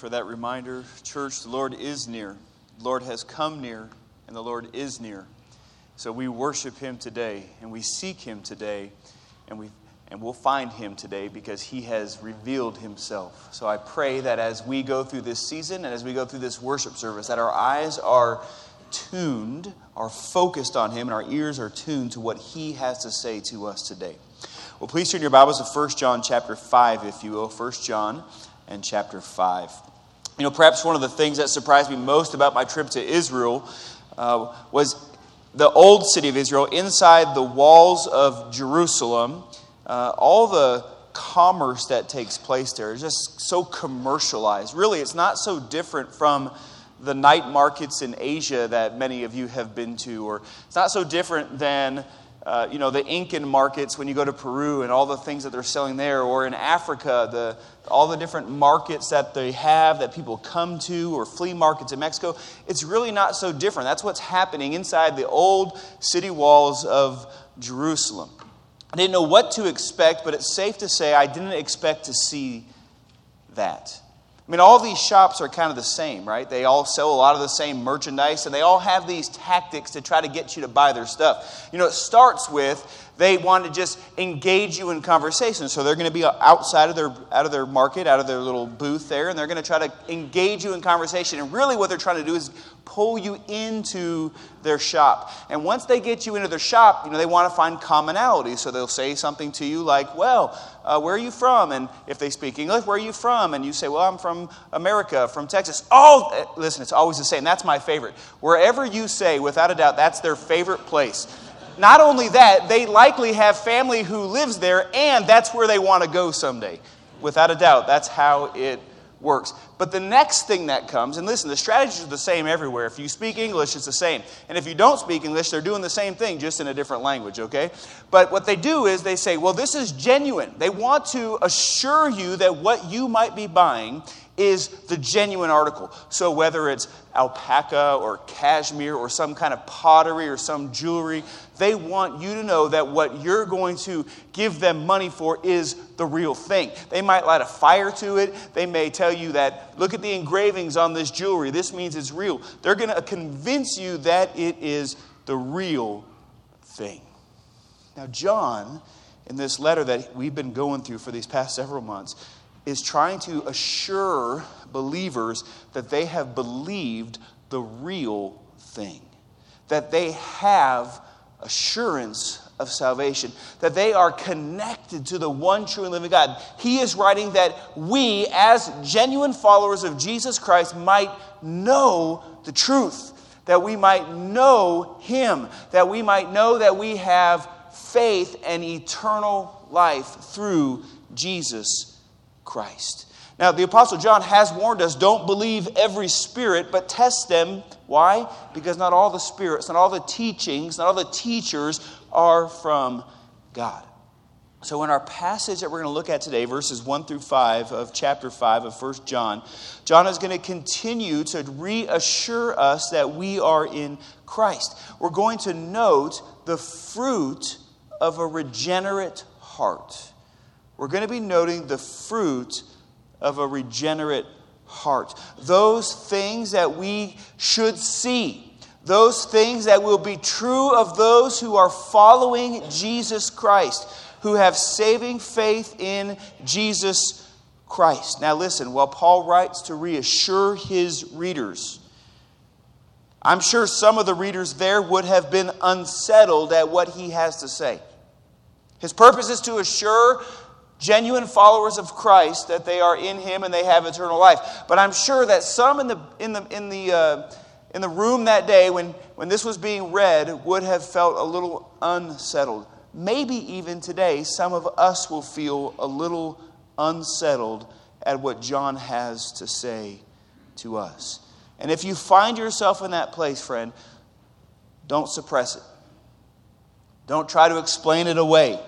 for that reminder. Church, the Lord is near. The Lord has come near, and the Lord is near. So we worship him today, and we seek him today, and, we, and we'll find him today because he has revealed himself. So I pray that as we go through this season and as we go through this worship service, that our eyes are tuned, are focused on him, and our ears are tuned to what he has to say to us today. Well, please turn your Bibles to 1 John chapter 5, if you will. 1 John and chapter 5. You know, perhaps one of the things that surprised me most about my trip to Israel uh, was the old city of Israel, inside the walls of Jerusalem, uh, all the commerce that takes place there is just so commercialized. Really, it's not so different from the night markets in Asia that many of you have been to, or it's not so different than uh, you know, the Incan markets when you go to Peru and all the things that they're selling there, or in Africa, the, all the different markets that they have that people come to, or flea markets in Mexico. It's really not so different. That's what's happening inside the old city walls of Jerusalem. I didn't know what to expect, but it's safe to say I didn't expect to see that. I mean, all these shops are kind of the same, right? They all sell a lot of the same merchandise, and they all have these tactics to try to get you to buy their stuff. You know, it starts with they want to just engage you in conversation. So they're going to be outside of their out of their market, out of their little booth there, and they're going to try to engage you in conversation. And really, what they're trying to do is pull you into their shop. And once they get you into their shop, you know they want to find commonality. So they'll say something to you like, "Well, uh, where are you from?" And if they speak English, "Where are you from?" And you say, "Well, I'm from America, from Texas." Oh, listen, it's always the same. That's my favorite. Wherever you say, without a doubt, that's their favorite place. Not only that, they likely have family who lives there, and that's where they want to go someday. Without a doubt, that's how it works. But the next thing that comes, and listen, the strategies are the same everywhere. If you speak English, it's the same. And if you don't speak English, they're doing the same thing, just in a different language, okay? But what they do is they say, well, this is genuine. They want to assure you that what you might be buying is the genuine article. So whether it's alpaca or cashmere or some kind of pottery or some jewelry, they want you to know that what you're going to give them money for is the real thing. They might light a fire to it. They may tell you that, look at the engravings on this jewelry. This means it's real. They're going to convince you that it is the real thing. Now, John, in this letter that we've been going through for these past several months, is trying to assure believers that they have believed the real thing, that they have assurance of salvation, that they are connected to the one true and living God. He is writing that we, as genuine followers of Jesus Christ, might know the truth, that we might know Him, that we might know that we have faith and eternal life through Jesus Christ. Now, the Apostle John has warned us don't believe every spirit, but test them. Why? Because not all the spirits, not all the teachings, not all the teachers are from God. So, in our passage that we're going to look at today, verses 1 through 5 of chapter 5 of 1 John, John is going to continue to reassure us that we are in Christ. We're going to note the fruit of a regenerate heart. We're going to be noting the fruit of a regenerate heart. Those things that we should see, those things that will be true of those who are following Jesus Christ, who have saving faith in Jesus Christ. Now, listen, while Paul writes to reassure his readers, I'm sure some of the readers there would have been unsettled at what he has to say. His purpose is to assure genuine followers of Christ that they are in Him and they have eternal life. But I'm sure that some in the, in the, in the, uh, in the room that day when, when this was being read would have felt a little unsettled. Maybe even today, some of us will feel a little unsettled at what John has to say to us. And if you find yourself in that place, friend, don't suppress it. Don't try to explain it away.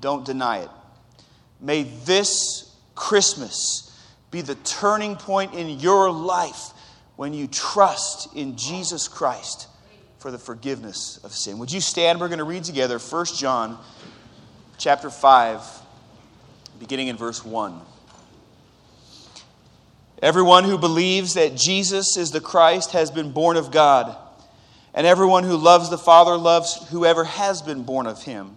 Don't deny it. May this Christmas be the turning point in your life when you trust in Jesus Christ for the forgiveness of sin. Would you stand? We're going to read together 1 John chapter 5 beginning in verse 1. Everyone who believes that Jesus is the Christ has been born of God, and everyone who loves the Father loves whoever has been born of him.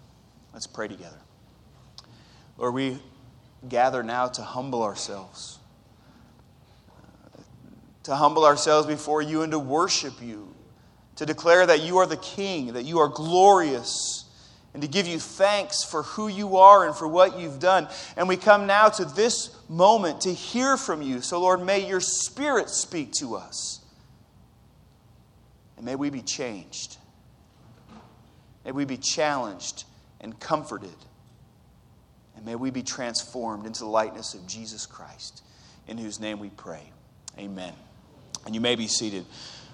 Let's pray together. Lord, we gather now to humble ourselves, to humble ourselves before you and to worship you, to declare that you are the King, that you are glorious and to give you thanks for who you are and for what you've done. And we come now to this moment to hear from you. So, Lord, may your Spirit speak to us. And may we be changed. May we be challenged and comforted. And may we be transformed into the likeness of Jesus Christ, in whose name we pray. Amen. And you may be seated.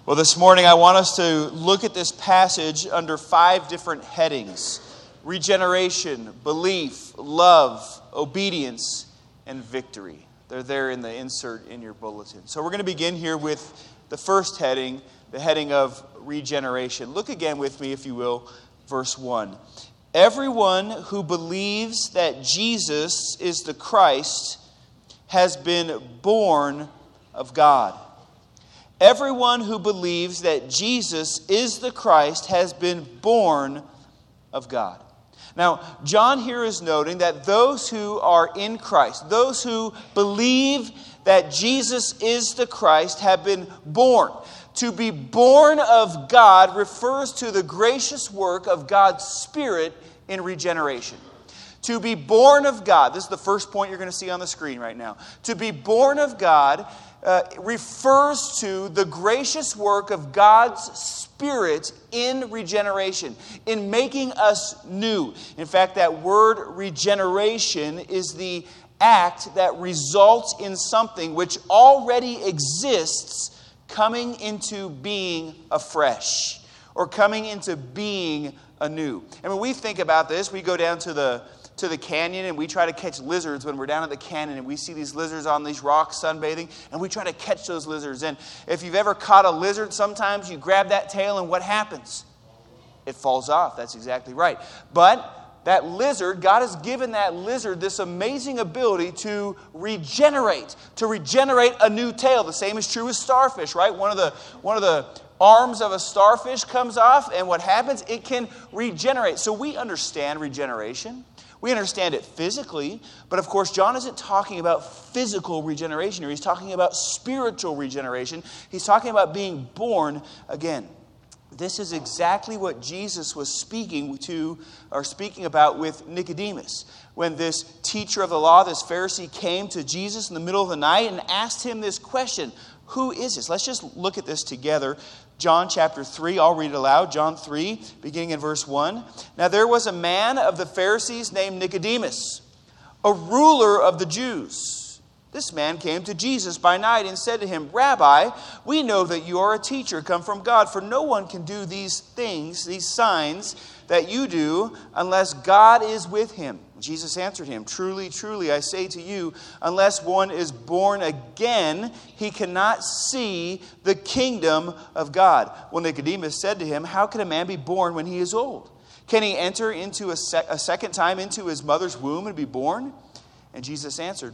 Well, this morning I want us to look at this passage under five different headings regeneration, belief, love, obedience, and victory. They're there in the insert in your bulletin. So we're going to begin here with the first heading, the heading of regeneration. Look again with me, if you will, verse 1. Everyone who believes that Jesus is the Christ has been born of God. Everyone who believes that Jesus is the Christ has been born of God. Now, John here is noting that those who are in Christ, those who believe that Jesus is the Christ, have been born. To be born of God refers to the gracious work of God's Spirit in regeneration. To be born of God, this is the first point you're going to see on the screen right now. To be born of God uh, refers to the gracious work of God's Spirit in regeneration, in making us new. In fact, that word regeneration is the act that results in something which already exists coming into being afresh or coming into being anew. And when we think about this, we go down to the to the canyon and we try to catch lizards when we're down at the canyon and we see these lizards on these rocks sunbathing and we try to catch those lizards. And if you've ever caught a lizard, sometimes you grab that tail and what happens? It falls off. That's exactly right. But that lizard, God has given that lizard this amazing ability to regenerate, to regenerate a new tail. The same is true with starfish, right? One of the one of the arms of a starfish comes off, and what happens? It can regenerate. So we understand regeneration. We understand it physically, but of course, John isn't talking about physical regeneration here. He's talking about spiritual regeneration. He's talking about being born again. This is exactly what Jesus was speaking to or speaking about with Nicodemus. When this teacher of the law, this Pharisee, came to Jesus in the middle of the night and asked him this question Who is this? Let's just look at this together. John chapter 3, I'll read it aloud. John 3, beginning in verse 1. Now there was a man of the Pharisees named Nicodemus, a ruler of the Jews. This man came to Jesus by night and said to him, Rabbi, we know that you are a teacher come from God, for no one can do these things, these signs that you do, unless God is with him. Jesus answered him, Truly, truly, I say to you, unless one is born again, he cannot see the kingdom of God. Well, Nicodemus said to him, How can a man be born when he is old? Can he enter into a, sec- a second time into his mother's womb and be born? And Jesus answered,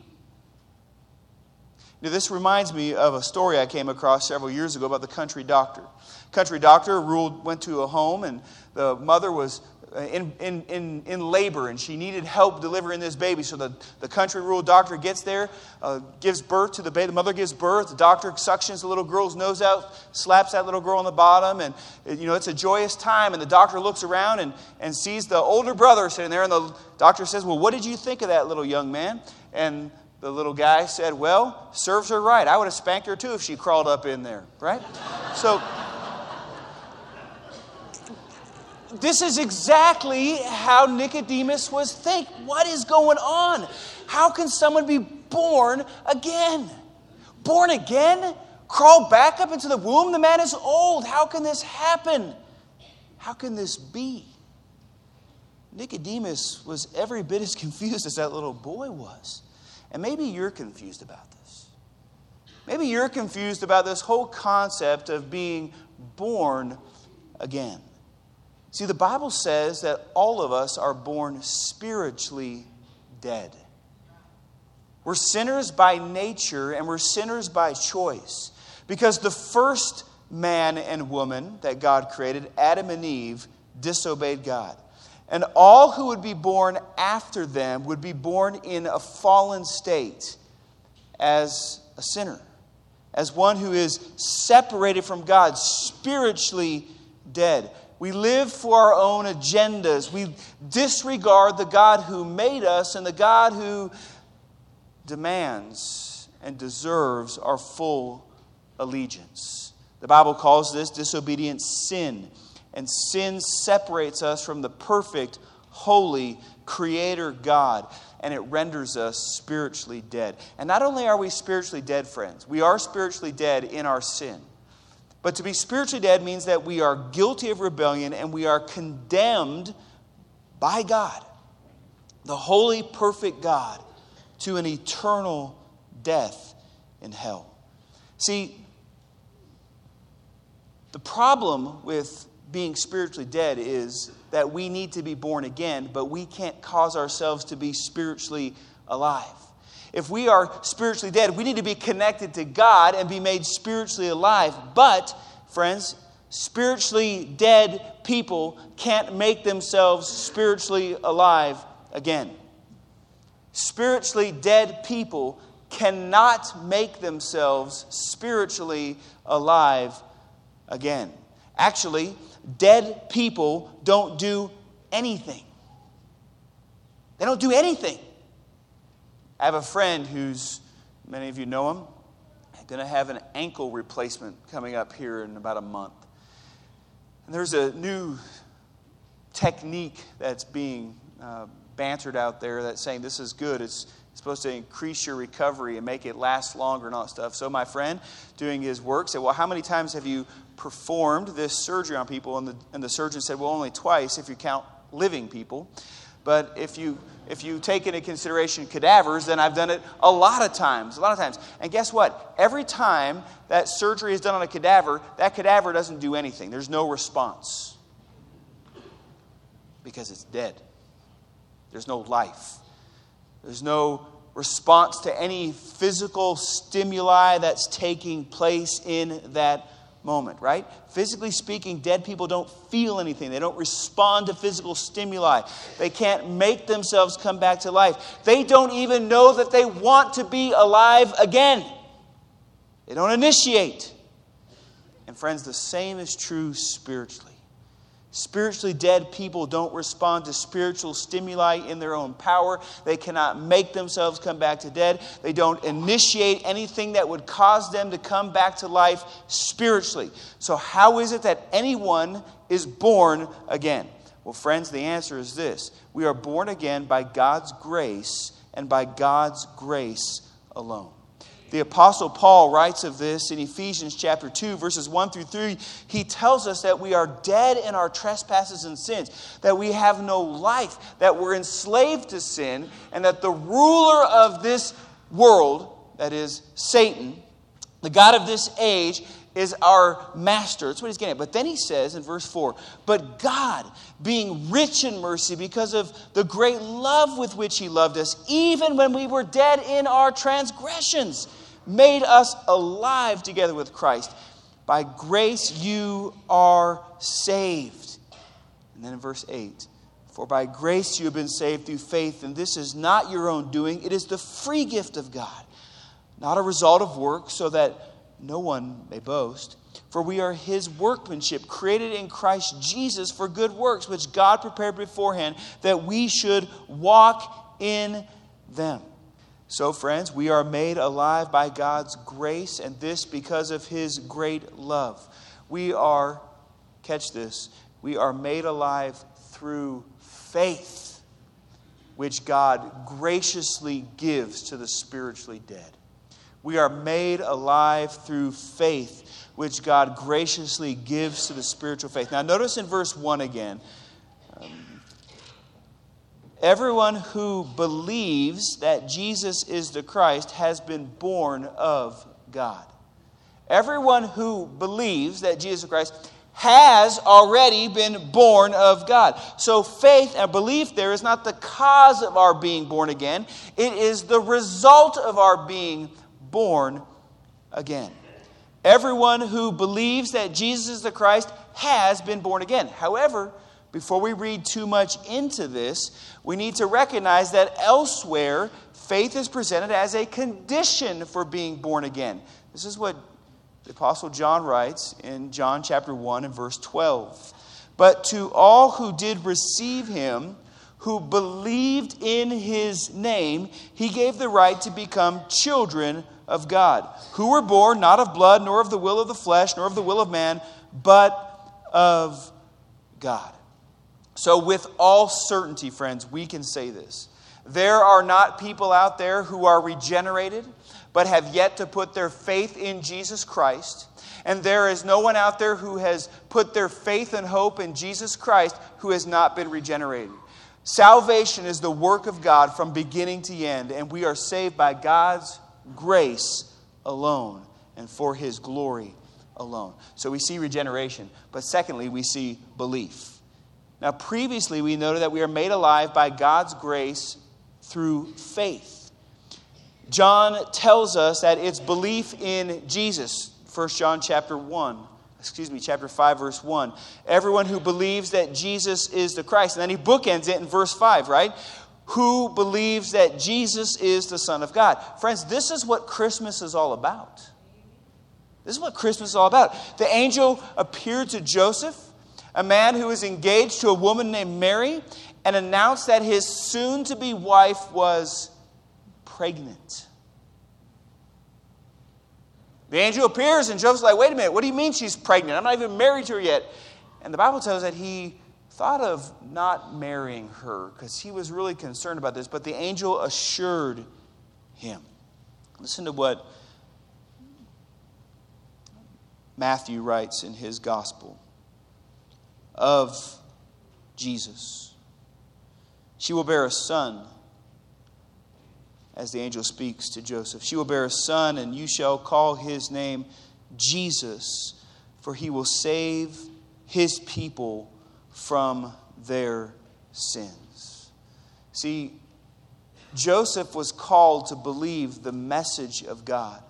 Now, this reminds me of a story I came across several years ago about the country doctor country doctor ruled, went to a home, and the mother was in, in, in, in labor and she needed help delivering this baby. So the, the country rural doctor gets there, uh, gives birth to the baby. The mother gives birth. The doctor suctions the little girl's nose out, slaps that little girl on the bottom. And, you know, it's a joyous time. And the doctor looks around and, and sees the older brother sitting there. And the doctor says, Well, what did you think of that little young man? And the little guy said, Well, serves her right. I would have spanked her too if she crawled up in there, right? So this is exactly how Nicodemus was think. What is going on? How can someone be born again? Born again? Crawl back up into the womb? The man is old. How can this happen? How can this be? Nicodemus was every bit as confused as that little boy was. And maybe you're confused about this. Maybe you're confused about this whole concept of being born again. See, the Bible says that all of us are born spiritually dead. We're sinners by nature and we're sinners by choice. Because the first man and woman that God created, Adam and Eve, disobeyed God. And all who would be born after them would be born in a fallen state as a sinner, as one who is separated from God, spiritually dead. We live for our own agendas. We disregard the God who made us and the God who demands and deserves our full allegiance. The Bible calls this disobedience sin, and sin separates us from the perfect, holy, creator God, and it renders us spiritually dead. And not only are we spiritually dead, friends, we are spiritually dead in our sin. But to be spiritually dead means that we are guilty of rebellion and we are condemned by God, the holy, perfect God, to an eternal death in hell. See, the problem with being spiritually dead is that we need to be born again, but we can't cause ourselves to be spiritually alive. If we are spiritually dead, we need to be connected to God and be made spiritually alive. But, friends, spiritually dead people can't make themselves spiritually alive again. Spiritually dead people cannot make themselves spiritually alive again. Actually, dead people don't do anything. They don't do anything. I have a friend who's, many of you know him, going to have an ankle replacement coming up here in about a month. And there's a new technique that's being uh, bantered out there that's saying this is good. It's, it's supposed to increase your recovery and make it last longer and all that stuff. So my friend, doing his work, said, Well, how many times have you performed this surgery on people? And the, and the surgeon said, Well, only twice if you count living people. But if you if you take into consideration cadavers, then I've done it a lot of times, a lot of times. And guess what? Every time that surgery is done on a cadaver, that cadaver doesn't do anything. There's no response because it's dead. There's no life. There's no response to any physical stimuli that's taking place in that moment, right? Physically speaking, dead people don't feel anything. They don't respond to physical stimuli. They can't make themselves come back to life. They don't even know that they want to be alive again. They don't initiate. And, friends, the same is true spiritually. Spiritually dead people don't respond to spiritual stimuli in their own power. They cannot make themselves come back to dead. They don't initiate anything that would cause them to come back to life spiritually. So, how is it that anyone is born again? Well, friends, the answer is this we are born again by God's grace and by God's grace alone. The Apostle Paul writes of this in Ephesians chapter 2, verses 1 through 3. He tells us that we are dead in our trespasses and sins, that we have no life, that we're enslaved to sin, and that the ruler of this world, that is Satan, the God of this age, is our master. That's what he's getting at. But then he says in verse 4 But God, being rich in mercy because of the great love with which he loved us, even when we were dead in our transgressions, made us alive together with Christ. By grace you are saved. And then in verse 8, For by grace you have been saved through faith, and this is not your own doing, it is the free gift of God, not a result of work, so that no one may boast. For we are his workmanship, created in Christ Jesus for good works, which God prepared beforehand that we should walk in them. So, friends, we are made alive by God's grace, and this because of his great love. We are, catch this, we are made alive through faith, which God graciously gives to the spiritually dead. We are made alive through faith, which God graciously gives to the spiritual faith. Now, notice in verse 1 again. Um, Everyone who believes that Jesus is the Christ has been born of God. Everyone who believes that Jesus Christ has already been born of God. So faith and belief there is not the cause of our being born again, it is the result of our being born again. Everyone who believes that Jesus is the Christ has been born again. However, before we read too much into this, we need to recognize that elsewhere, faith is presented as a condition for being born again. This is what the Apostle John writes in John chapter 1 and verse 12. But to all who did receive him, who believed in his name, he gave the right to become children of God, who were born not of blood, nor of the will of the flesh, nor of the will of man, but of God. So, with all certainty, friends, we can say this. There are not people out there who are regenerated but have yet to put their faith in Jesus Christ. And there is no one out there who has put their faith and hope in Jesus Christ who has not been regenerated. Salvation is the work of God from beginning to end, and we are saved by God's grace alone and for his glory alone. So we see regeneration, but secondly, we see belief. Now, previously, we noted that we are made alive by God's grace through faith. John tells us that it's belief in Jesus. 1 John chapter 1, excuse me, chapter 5, verse 1. Everyone who believes that Jesus is the Christ. And then he bookends it in verse 5, right? Who believes that Jesus is the Son of God. Friends, this is what Christmas is all about. This is what Christmas is all about. The angel appeared to Joseph, a man who was engaged to a woman named Mary, and announced that his soon to be wife was pregnant. The angel appears, and Joseph's like, wait a minute, what do you mean she's pregnant? I'm not even married to her yet. And the Bible tells that he thought of not marrying her because he was really concerned about this, but the angel assured him. Listen to what Matthew writes in his gospel of Jesus. She will bear a son as the angel speaks to Joseph. She will bear a son, and you shall call his name Jesus, for he will save his people from their sins. See, Joseph was called to believe the message of God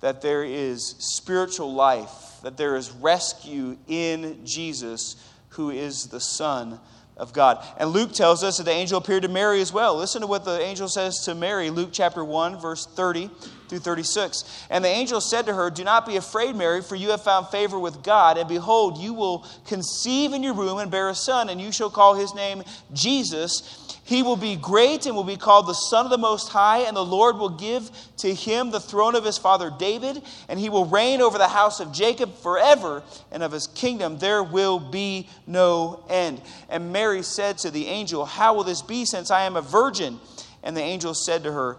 that there is spiritual life, that there is rescue in Jesus, who is the Son of God. And Luke tells us that the angel appeared to Mary as well. Listen to what the angel says to Mary, Luke chapter 1, verse 30 through 36. And the angel said to her, Do not be afraid, Mary, for you have found favor with God. And behold, you will conceive in your womb and bear a son, and you shall call his name Jesus. He will be great and will be called the Son of the Most High, and the Lord will give to him the throne of his father David, and he will reign over the house of Jacob forever, and of his kingdom there will be no end. And Mary said to the angel, How will this be, since I am a virgin? And the angel said to her,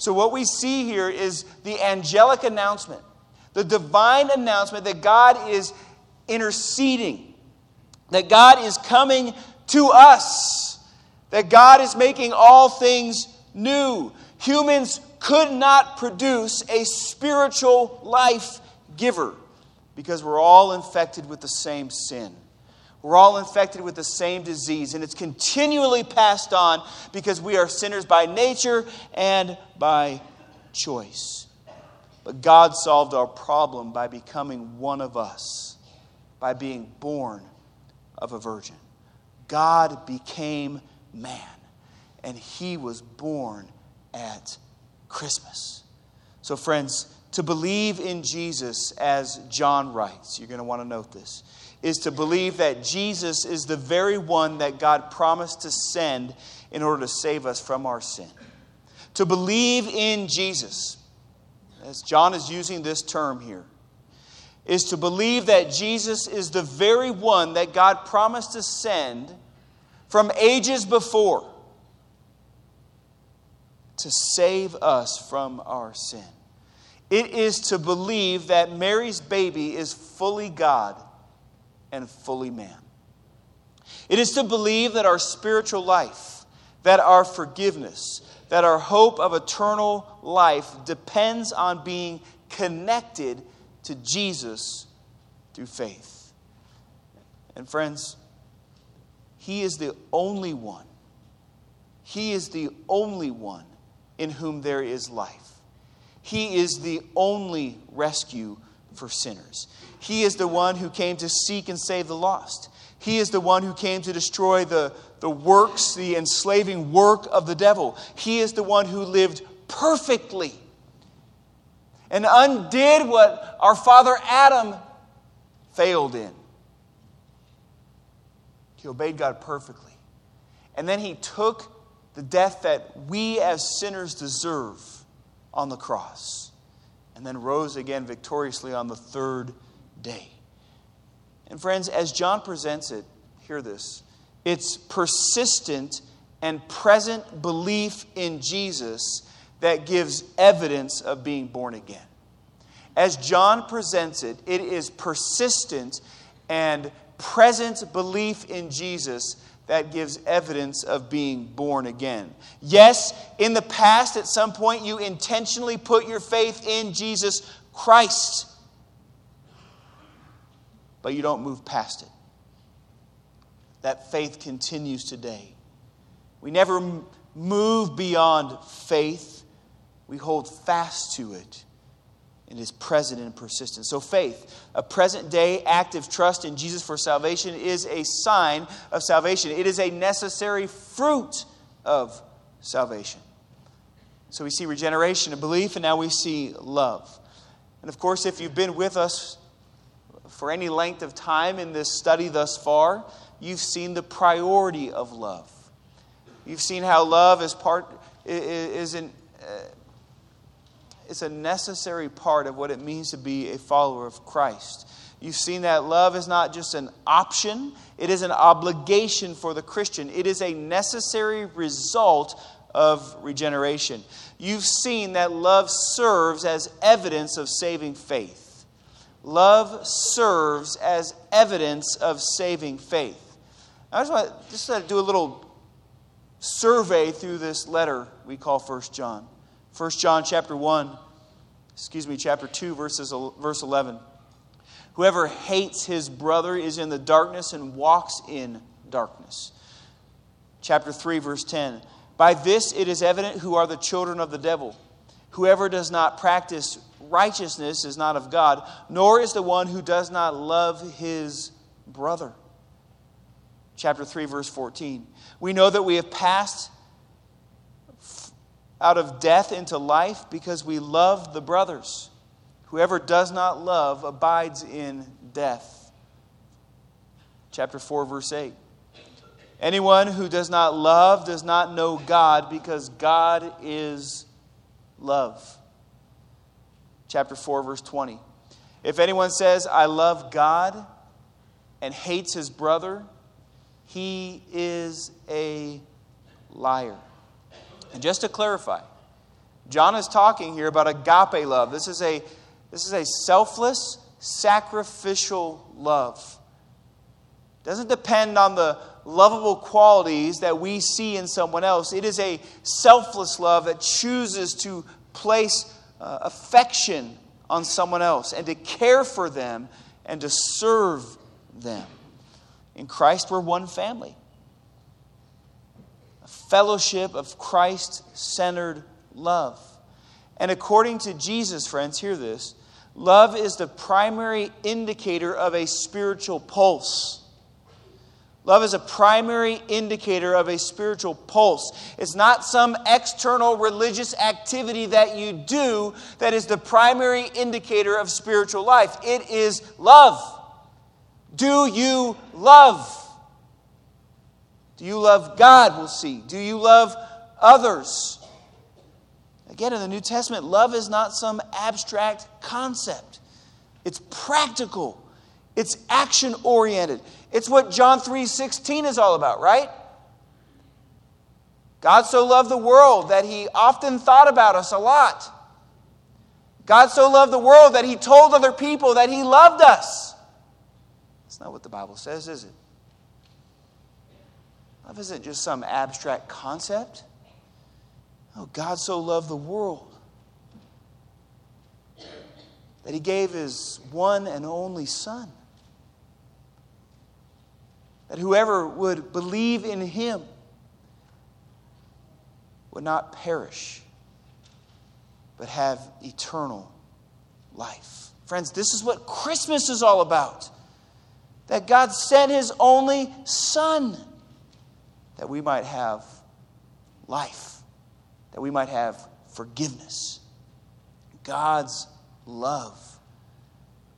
So, what we see here is the angelic announcement, the divine announcement that God is interceding, that God is coming to us, that God is making all things new. Humans could not produce a spiritual life giver because we're all infected with the same sin. We're all infected with the same disease, and it's continually passed on because we are sinners by nature and by choice. But God solved our problem by becoming one of us, by being born of a virgin. God became man, and he was born at Christmas. So, friends, to believe in Jesus, as John writes, you're going to want to note this is to believe that Jesus is the very one that God promised to send in order to save us from our sin. To believe in Jesus, as John is using this term here, is to believe that Jesus is the very one that God promised to send from ages before to save us from our sin. It is to believe that Mary's baby is fully God and fully man. It is to believe that our spiritual life, that our forgiveness, that our hope of eternal life depends on being connected to Jesus through faith. And friends, He is the only one. He is the only one in whom there is life. He is the only rescue for sinners. He is the one who came to seek and save the lost. He is the one who came to destroy the, the works, the enslaving work of the devil. He is the one who lived perfectly and undid what our father Adam failed in. He obeyed God perfectly. And then he took the death that we as sinners deserve on the cross and then rose again victoriously on the third day. And friends, as John presents it, hear this it's persistent and present belief in Jesus that gives evidence of being born again. As John presents it, it is persistent and present belief in Jesus that gives evidence of being born again. Yes, in the past, at some point, you intentionally put your faith in Jesus Christ but you don't move past it. That faith continues today. We never move beyond faith, we hold fast to it. It is present and persistent. So, faith, a present day active trust in Jesus for salvation, is a sign of salvation. It is a necessary fruit of salvation. So, we see regeneration and belief, and now we see love. And of course, if you've been with us for any length of time in this study thus far, you've seen the priority of love. You've seen how love is part is an uh, it's a necessary part of what it means to be a follower of Christ. You've seen that love is not just an option, it is an obligation for the Christian. It is a necessary result of regeneration. You've seen that love serves as evidence of saving faith. Love serves as evidence of saving faith. I just want to just do a little survey through this letter we call First John. First John chapter 1, excuse me, chapter 2, verses, verse 11. Whoever hates his brother is in the darkness and walks in darkness. Chapter 3, verse 10. By this it is evident who are the children of the devil. Whoever does not practice righteousness is not of God, nor is the one who does not love his brother. Chapter 3, verse 14. We know that we have passed out of death into life because we love the brothers. Whoever does not love abides in death. Chapter 4, verse 8. Anyone who does not love does not know God because God is love chapter 4, verse 20. If anyone says, I love God and hates his brother, he is a liar. And just to clarify, John is talking here about agape love. This is a, this is a selfless, sacrificial love. It doesn't depend on the, lovable qualities that we see in someone else. It is a selfless love that chooses to place uh, affection on someone else and to care for them and to serve them. In Christ, we're one family. A fellowship of Christ centered love. And according to Jesus, friends, hear this love is the primary indicator of a spiritual pulse. Love is a primary indicator of a spiritual pulse. It's not some external religious activity that you do that is the primary indicator of spiritual life. It is love. Do you love? Do you love God? We'll see. Do you love others? Again, in the New Testament, love is not some abstract concept, it's practical, it's action oriented. It's what John 3:16 is all about, right? God so loved the world that he often thought about us a lot. God so loved the world that he told other people that he loved us. That's not what the Bible says, is it? Love isn't just some abstract concept. Oh, God so loved the world that he gave his one and only Son that whoever would believe in him would not perish, but have eternal life. Friends, this is what Christmas is all about. That God sent his only Son that we might have life, that we might have forgiveness. God's love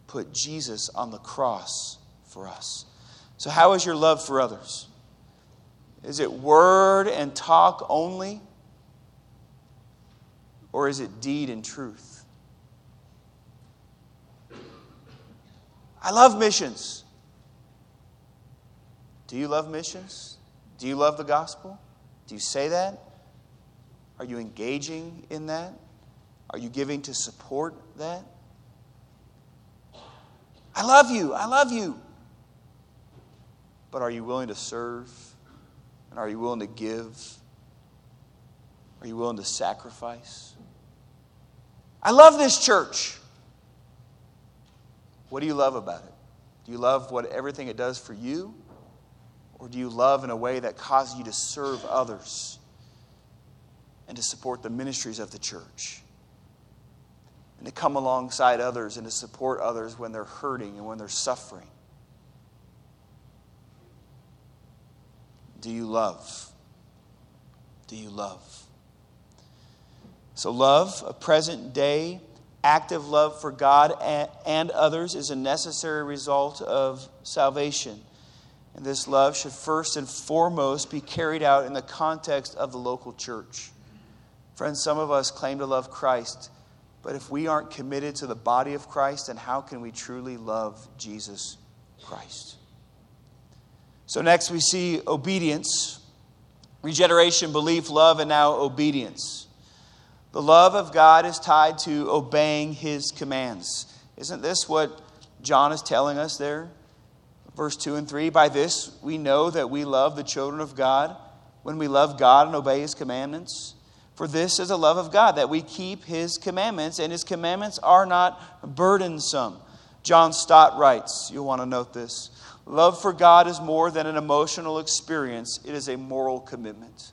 put Jesus on the cross for us. So, how is your love for others? Is it word and talk only? Or is it deed and truth? I love missions. Do you love missions? Do you love the gospel? Do you say that? Are you engaging in that? Are you giving to support that? I love you. I love you. But are you willing to serve? And are you willing to give? Are you willing to sacrifice? I love this church. What do you love about it? Do you love what everything it does for you? Or do you love in a way that causes you to serve others and to support the ministries of the church? And to come alongside others and to support others when they're hurting and when they're suffering? Do you love? Do you love? So, love, a present day, active love for God and others, is a necessary result of salvation. And this love should first and foremost be carried out in the context of the local church. Friends, some of us claim to love Christ, but if we aren't committed to the body of Christ, then how can we truly love Jesus Christ? So, next we see obedience regeneration, belief, love, and now obedience. The love of God is tied to obeying his commands. Isn't this what John is telling us there? Verse 2 and 3 By this we know that we love the children of God when we love God and obey his commandments. For this is the love of God, that we keep his commandments, and his commandments are not burdensome. John Stott writes, you'll want to note this. Love for God is more than an emotional experience, it is a moral commitment.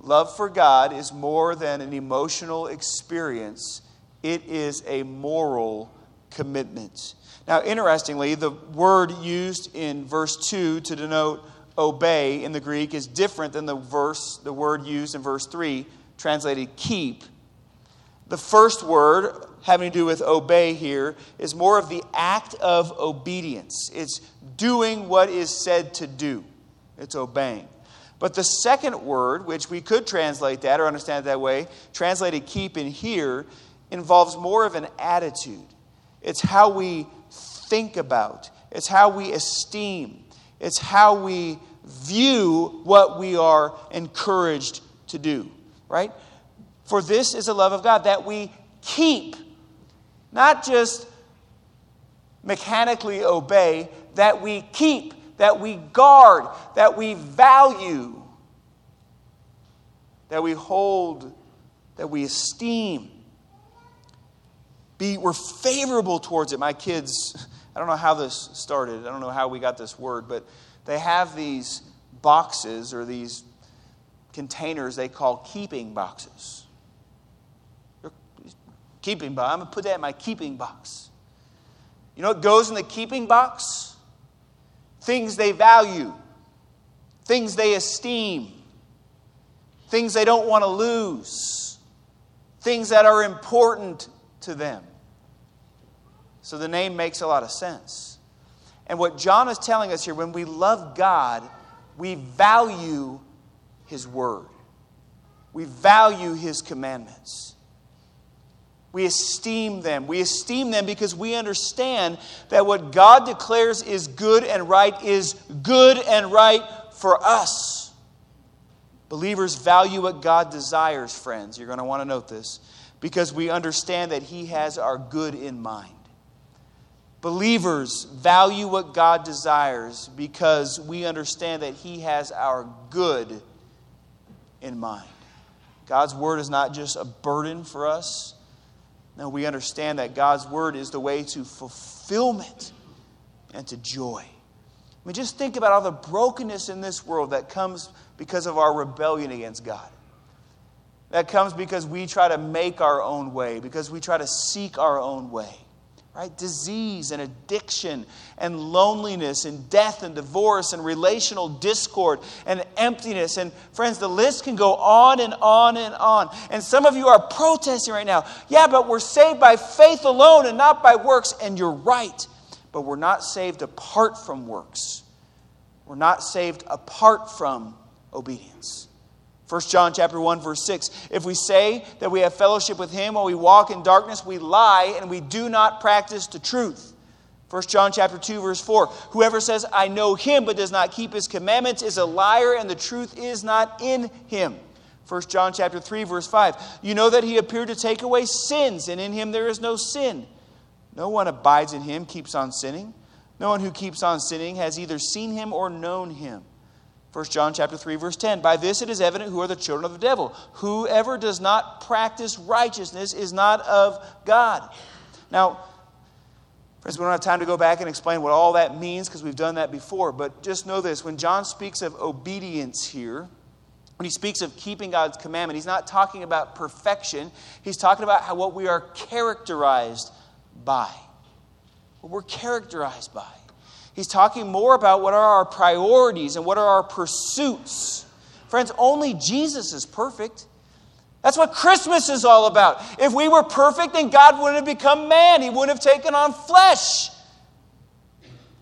Love for God is more than an emotional experience, it is a moral commitment. Now, interestingly, the word used in verse 2 to denote obey in the Greek is different than the verse the word used in verse 3 translated keep. The first word having to do with obey here is more of the act of obedience. It's doing what is said to do, it's obeying. But the second word, which we could translate that or understand it that way, translated keep in here, involves more of an attitude. It's how we think about, it's how we esteem, it's how we view what we are encouraged to do, right? For this is the love of God, that we keep not just mechanically obey, that we keep, that we guard, that we value, that we hold, that we esteem. Be, we're favorable towards it. My kids, I don't know how this started, I don't know how we got this word, but they have these boxes or these containers they call keeping boxes. Keeping box. I'm going to put that in my keeping box. You know what goes in the keeping box? Things they value, things they esteem, things they don't want to lose, things that are important to them. So the name makes a lot of sense. And what John is telling us here when we love God, we value His Word, we value His commandments. We esteem them. We esteem them because we understand that what God declares is good and right is good and right for us. Believers value what God desires, friends. You're going to want to note this because we understand that He has our good in mind. Believers value what God desires because we understand that He has our good in mind. God's word is not just a burden for us, now we understand that God's word is the way to fulfillment and to joy. I mean, just think about all the brokenness in this world that comes because of our rebellion against God. That comes because we try to make our own way, because we try to seek our own way right? Disease and addiction and loneliness and death and divorce and relational discord and emptiness. And friends, the list can go on and on and on. And some of you are protesting right now. Yeah, but we're saved by faith alone and not by works. And you're right. But we're not saved apart from works. We're not saved apart from obedience. 1 John chapter 1 verse 6 If we say that we have fellowship with him while we walk in darkness we lie and we do not practice the truth. 1 John chapter 2 verse 4 Whoever says I know him but does not keep his commandments is a liar and the truth is not in him. 1 John chapter 3 verse 5 You know that he appeared to take away sins and in him there is no sin. No one abides in him keeps on sinning. No one who keeps on sinning has either seen him or known him. 1 John chapter 3 verse 10 By this it is evident who are the children of the devil. Whoever does not practice righteousness is not of God. Now friends we don't have time to go back and explain what all that means because we've done that before but just know this when John speaks of obedience here when he speaks of keeping God's commandment he's not talking about perfection. He's talking about how what we are characterized by what we're characterized by He's talking more about what are our priorities and what are our pursuits. Friends, only Jesus is perfect. That's what Christmas is all about. If we were perfect, then God wouldn't have become man, He wouldn't have taken on flesh.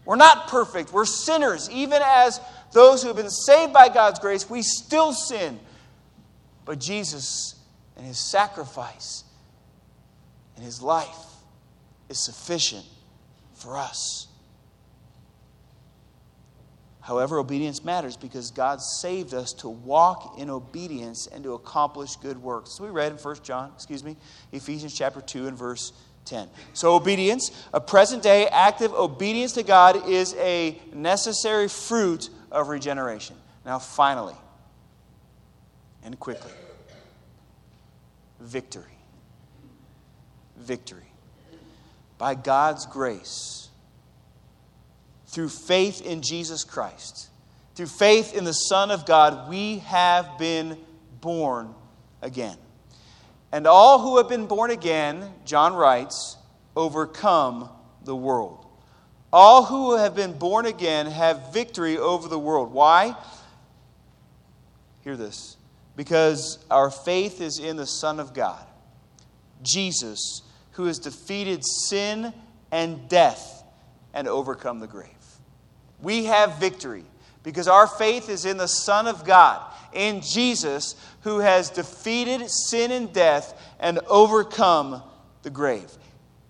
We're not perfect, we're sinners. Even as those who have been saved by God's grace, we still sin. But Jesus and His sacrifice and His life is sufficient for us. However, obedience matters because God saved us to walk in obedience and to accomplish good works. So we read in 1 John, excuse me, Ephesians chapter 2 and verse 10. So obedience, a present day active obedience to God is a necessary fruit of regeneration. Now finally, and quickly, victory. Victory. By God's grace, through faith in Jesus Christ, through faith in the Son of God, we have been born again. And all who have been born again, John writes, overcome the world. All who have been born again have victory over the world. Why? Hear this. Because our faith is in the Son of God, Jesus, who has defeated sin and death and overcome the grave. We have victory because our faith is in the Son of God, in Jesus, who has defeated sin and death and overcome the grave.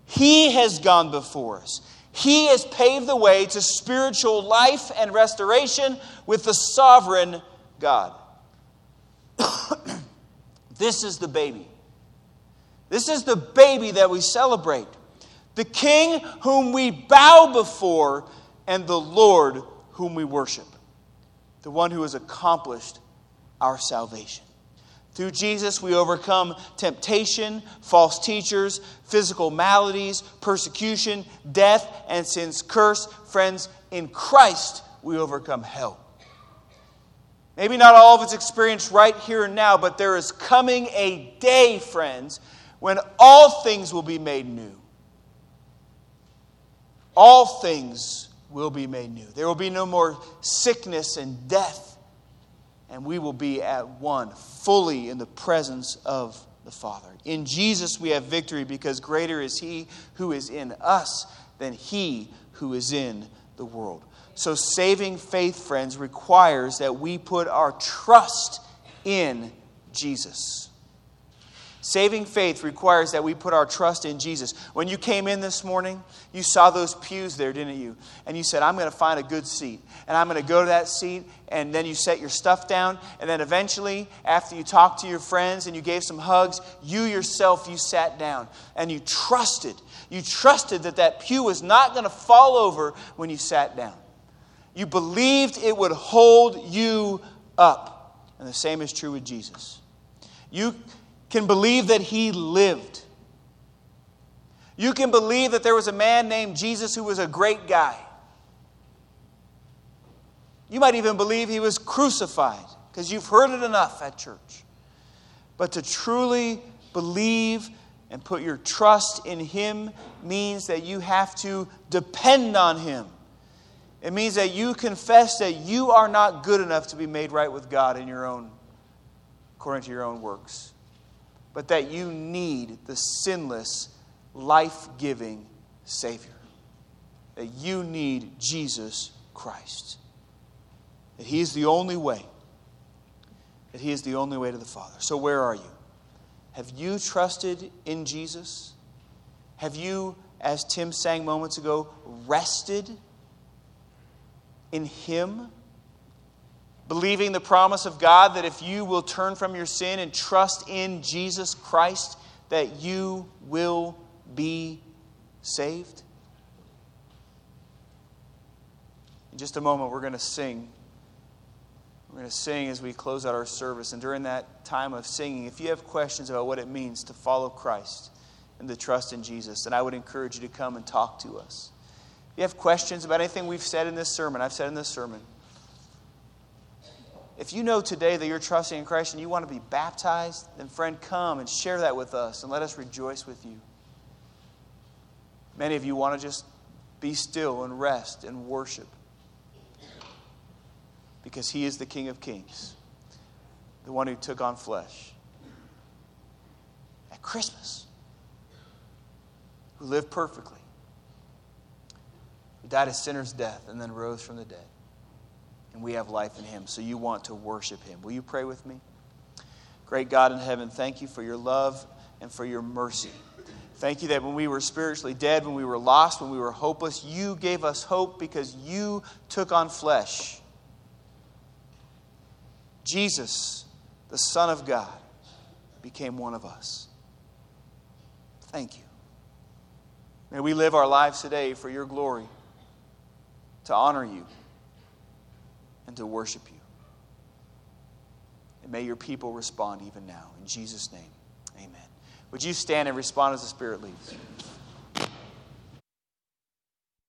He has gone before us. He has paved the way to spiritual life and restoration with the sovereign God. this is the baby. This is the baby that we celebrate. The king whom we bow before and the Lord whom we worship, the one who has accomplished our salvation. Through Jesus, we overcome temptation, false teachers, physical maladies, persecution, death, and sin's curse. Friends, in Christ, we overcome hell. Maybe not all of it's experienced right here and now, but there is coming a day, friends, when all things will be made new. All things will be made new. There will be no more sickness and death, and we will be at one, fully in the presence of the Father. In Jesus, we have victory because greater is He who is in us than He who is in the world. So, saving faith, friends, requires that we put our trust in Jesus. Saving faith requires that we put our trust in Jesus. When you came in this morning, you saw those pews there, didn't you? And you said, I'm going to find a good seat. And I'm going to go to that seat. And then you set your stuff down. And then eventually, after you talked to your friends and you gave some hugs, you yourself, you sat down. And you trusted. You trusted that that pew was not going to fall over when you sat down. You believed it would hold you up. And the same is true with Jesus. You can believe that he lived. You can believe that there was a man named Jesus who was a great guy. You might even believe he was crucified because you've heard it enough at church. But to truly believe and put your trust in him means that you have to depend on him. It means that you confess that you are not good enough to be made right with God in your own according to your own works but that you need the sinless, life giving Savior. That you need Jesus Christ. That He is the only way. That He is the only way to the Father. So, where are you? Have you trusted in Jesus? Have you, as Tim sang moments ago, rested in Him? Believing the promise of God that if you will turn from your sin and trust in Jesus Christ, that you will be saved? In just a moment, we're going to sing. We're going to sing as we close out our service. And during that time of singing, if you have questions about what it means to follow Christ and to trust in Jesus, then I would encourage you to come and talk to us. If you have questions about anything we've said in this sermon, I've said in this sermon, if you know today that you're trusting in Christ and you want to be baptized, then friend, come and share that with us and let us rejoice with you. Many of you want to just be still and rest and worship because He is the King of Kings, the one who took on flesh at Christmas, who lived perfectly, who died a sinner's death and then rose from the dead and we have life in Him. So you want to worship Him. Will you pray with me? Great God in heaven, thank you for your love and for your mercy. Thank you that when we were spiritually dead, when we were lost, when we were hopeless, you gave us hope because you took on flesh. Jesus, the Son of God, became one of us. Thank you. May we live our lives today for your glory, to honor you and to worship you. And may your people respond even now. In Jesus' name, amen. Would you stand and respond as the Spirit leads?